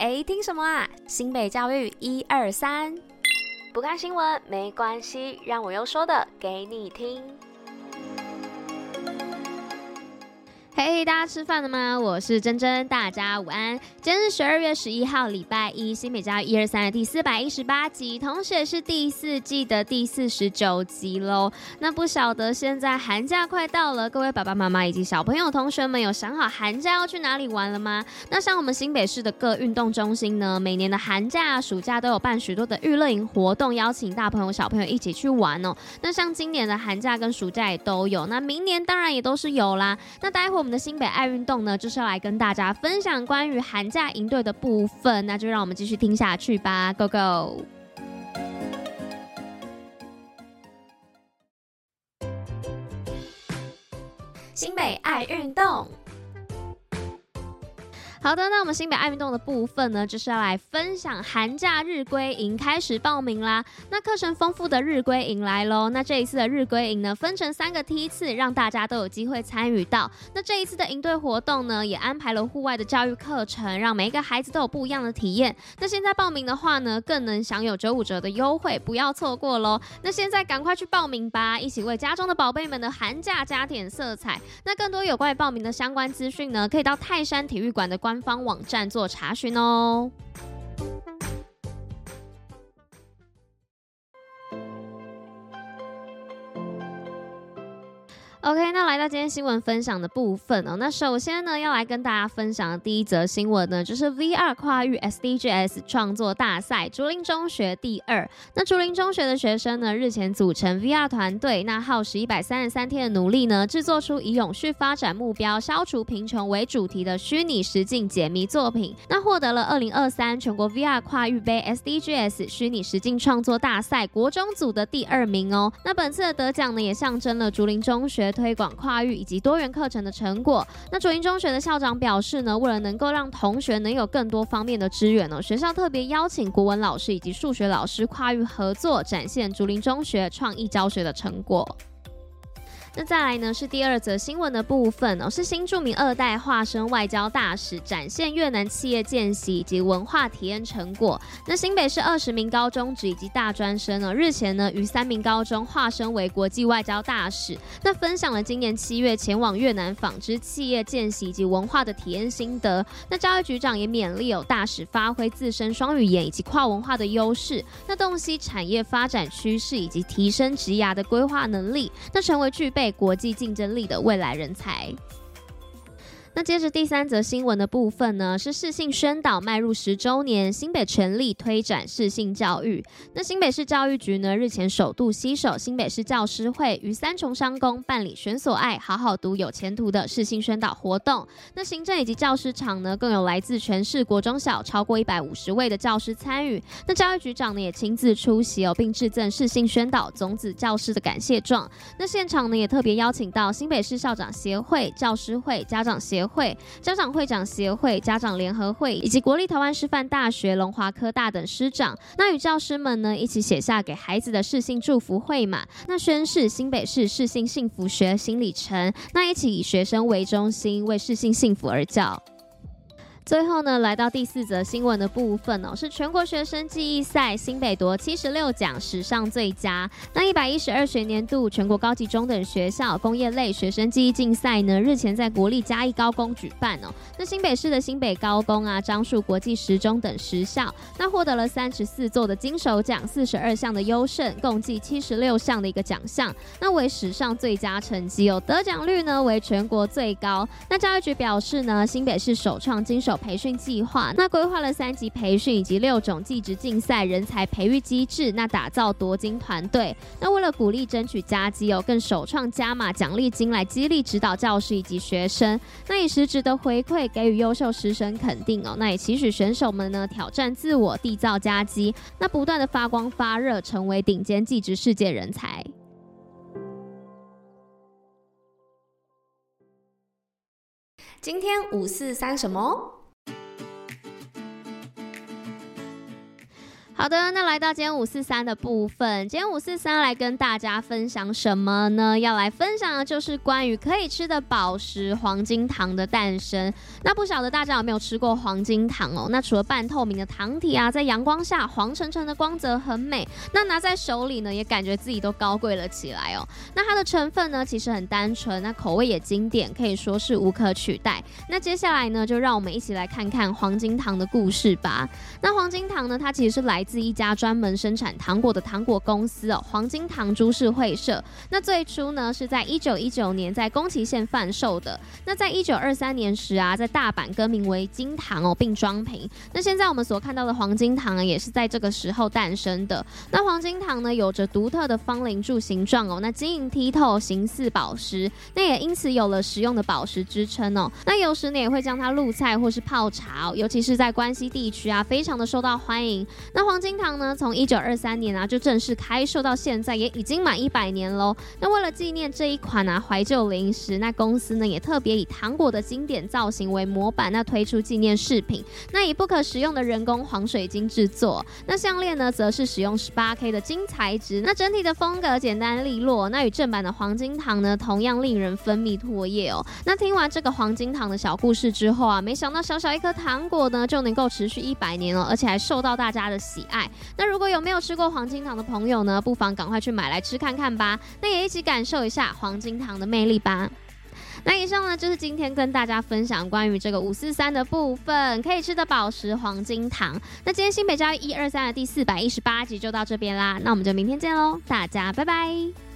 哎，听什么啊？新北教育一二三，不看新闻没关系，让我用说的给你听。嘿大家吃饭了吗？我是珍珍，大家午安。今天是十二月十一号，礼拜一，新北教育一二三的第四百一十八集，同时也是第四季的第四十九集喽。那不晓得现在寒假快到了，各位爸爸妈妈以及小朋友同学们有想好寒假要去哪里玩了吗？那像我们新北市的各运动中心呢，每年的寒假、暑假都有办许多的娱乐营活动，邀请大朋友小朋友一起去玩哦。那像今年的寒假跟暑假也都有，那明年当然也都是有啦。那待会我们的新北爱运动呢，就是要来跟大家分享关于寒假营队的部分，那就让我们继续听下去吧，Go Go！新北爱运动。好的，那我们新北爱运动的部分呢，就是要来分享寒假日归营开始报名啦。那课程丰富的日归营来喽。那这一次的日归营呢，分成三个梯次，让大家都有机会参与到。那这一次的营队活动呢，也安排了户外的教育课程，让每一个孩子都有不一样的体验。那现在报名的话呢，更能享有九五折的优惠，不要错过喽。那现在赶快去报名吧，一起为家中的宝贝们的寒假加点色彩。那更多有关于报名的相关资讯呢，可以到泰山体育馆的官方网站做查询哦。OK，那来到今天新闻分享的部分哦。那首先呢，要来跟大家分享的第一则新闻呢，就是 VR 跨域 SDGs 创作大赛，竹林中学第二。那竹林中学的学生呢，日前组成 VR 团队，那耗时一百三十三天的努力呢，制作出以永续发展目标、消除贫穷为主题的虚拟实境解谜作品，那获得了二零二三全国 VR 跨域杯 SDGs 虚拟实境创作大赛国中组的第二名哦。那本次的得奖呢，也象征了竹林中学。推广跨域以及多元课程的成果。那竹林中学的校长表示呢，为了能够让同学能有更多方面的支援呢，学校特别邀请国文老师以及数学老师跨域合作，展现竹林中学创意教学的成果。那再来呢，是第二则新闻的部分哦，是新著名二代化身外交大使，展现越南企业见习以及文化体验成果。那新北市二十名高中职以及大专生呢，日前呢，于三名高中化身为国际外交大使，那分享了今年七月前往越南纺织企业见习以及文化的体验心得。那教育局长也勉励有大使发挥自身双语言以及跨文化的优势，那洞悉产业发展趋势以及提升职涯的规划能力，那成为具备。国际竞争力的未来人才。那接着第三则新闻的部分呢，是市性宣导迈入十周年，新北全力推展适性教育。那新北市教育局呢，日前首度携手新北市教师会与三重商工办理“选所爱，好好读，有前途”的市性宣导活动。那行政以及教师场呢，更有来自全市国中小超过一百五十位的教师参与。那教育局长呢，也亲自出席哦，并致赠市性宣导种子教师的感谢状。那现场呢，也特别邀请到新北市校长协会、教师会、家长协会。会家长会长协会、家长联合会以及国立台湾师范大学、龙华科大等师长，那与教师们呢一起写下给孩子的视信祝福会嘛，那宣誓新北市视信幸福学新里程，那一起以学生为中心，为视信幸福而教。最后呢，来到第四则新闻的部分哦，是全国学生记忆赛，新北夺七十六奖，史上最佳。那一百一十二学年度全国高级中等学校工业类学生记忆竞赛呢，日前在国立嘉义高工举办哦。那新北市的新北高工啊、樟树国际实中等十校，那获得了三十四座的金手奖，四十二项的优胜，共计七十六项的一个奖项，那为史上最佳成绩哦。得奖率呢为全国最高。那教育局表示呢，新北市首创金手。有培训计划，那规划了三级培训以及六种技职竞赛人才培育机制，那打造夺金团队。那为了鼓励争取佳绩哦，更首创加码奖励金来激励指导教师以及学生。那以实质的回馈给予优秀师生肯定哦。那也期许选手们呢挑战自我，缔造佳绩，那不断的发光发热，成为顶尖技职世界人才。今天五四三什么？好的，那来到今天五四三的部分，今天五四三来跟大家分享什么呢？要来分享的就是关于可以吃的宝石黄金糖的诞生。那不晓得大家有没有吃过黄金糖哦？那除了半透明的糖体啊，在阳光下黄澄澄的光泽很美，那拿在手里呢，也感觉自己都高贵了起来哦。那它的成分呢，其实很单纯，那口味也经典，可以说是无可取代。那接下来呢，就让我们一起来看看黄金糖的故事吧。那黄金糖呢，它其实是来自一家专门生产糖果的糖果公司哦，黄金糖株式会社。那最初呢，是在一九一九年在宫崎县贩售的。那在一九二三年时啊，在大阪更名为金糖哦，并装瓶。那现在我们所看到的黄金糖啊，也是在这个时候诞生的。那黄金糖呢，有着独特的方棱柱形状哦，那晶莹剔透，形似宝石。那也因此有了实用的宝石之称哦。那有时呢，也会将它入菜或是泡茶哦，尤其是在关西地区啊，非常的受到欢迎。那黄金糖呢，从一九二三年啊就正式开售到现在，也已经满一百年喽。那为了纪念这一款啊怀旧零食，那公司呢也特别以糖果的经典造型为模板，那推出纪念饰品。那以不可食用的人工黄水晶制作。那项链呢，则是使用十八 K 的金材质。那整体的风格简单利落。那与正版的黄金糖呢，同样令人分泌唾液哦。那听完这个黄金糖的小故事之后啊，没想到小小一颗糖果呢，就能够持续一百年哦，而且还受到大家的喜爱。那如果有没有吃过黄金糖的朋友呢，不妨赶快去买来吃看看吧。那也一起感受一下黄金糖的魅力吧。那以上呢，就是今天跟大家分享关于这个五四三的部分，可以吃的宝石黄金糖。那今天新北交易一二三的第四百一十八集就到这边啦，那我们就明天见喽，大家拜拜。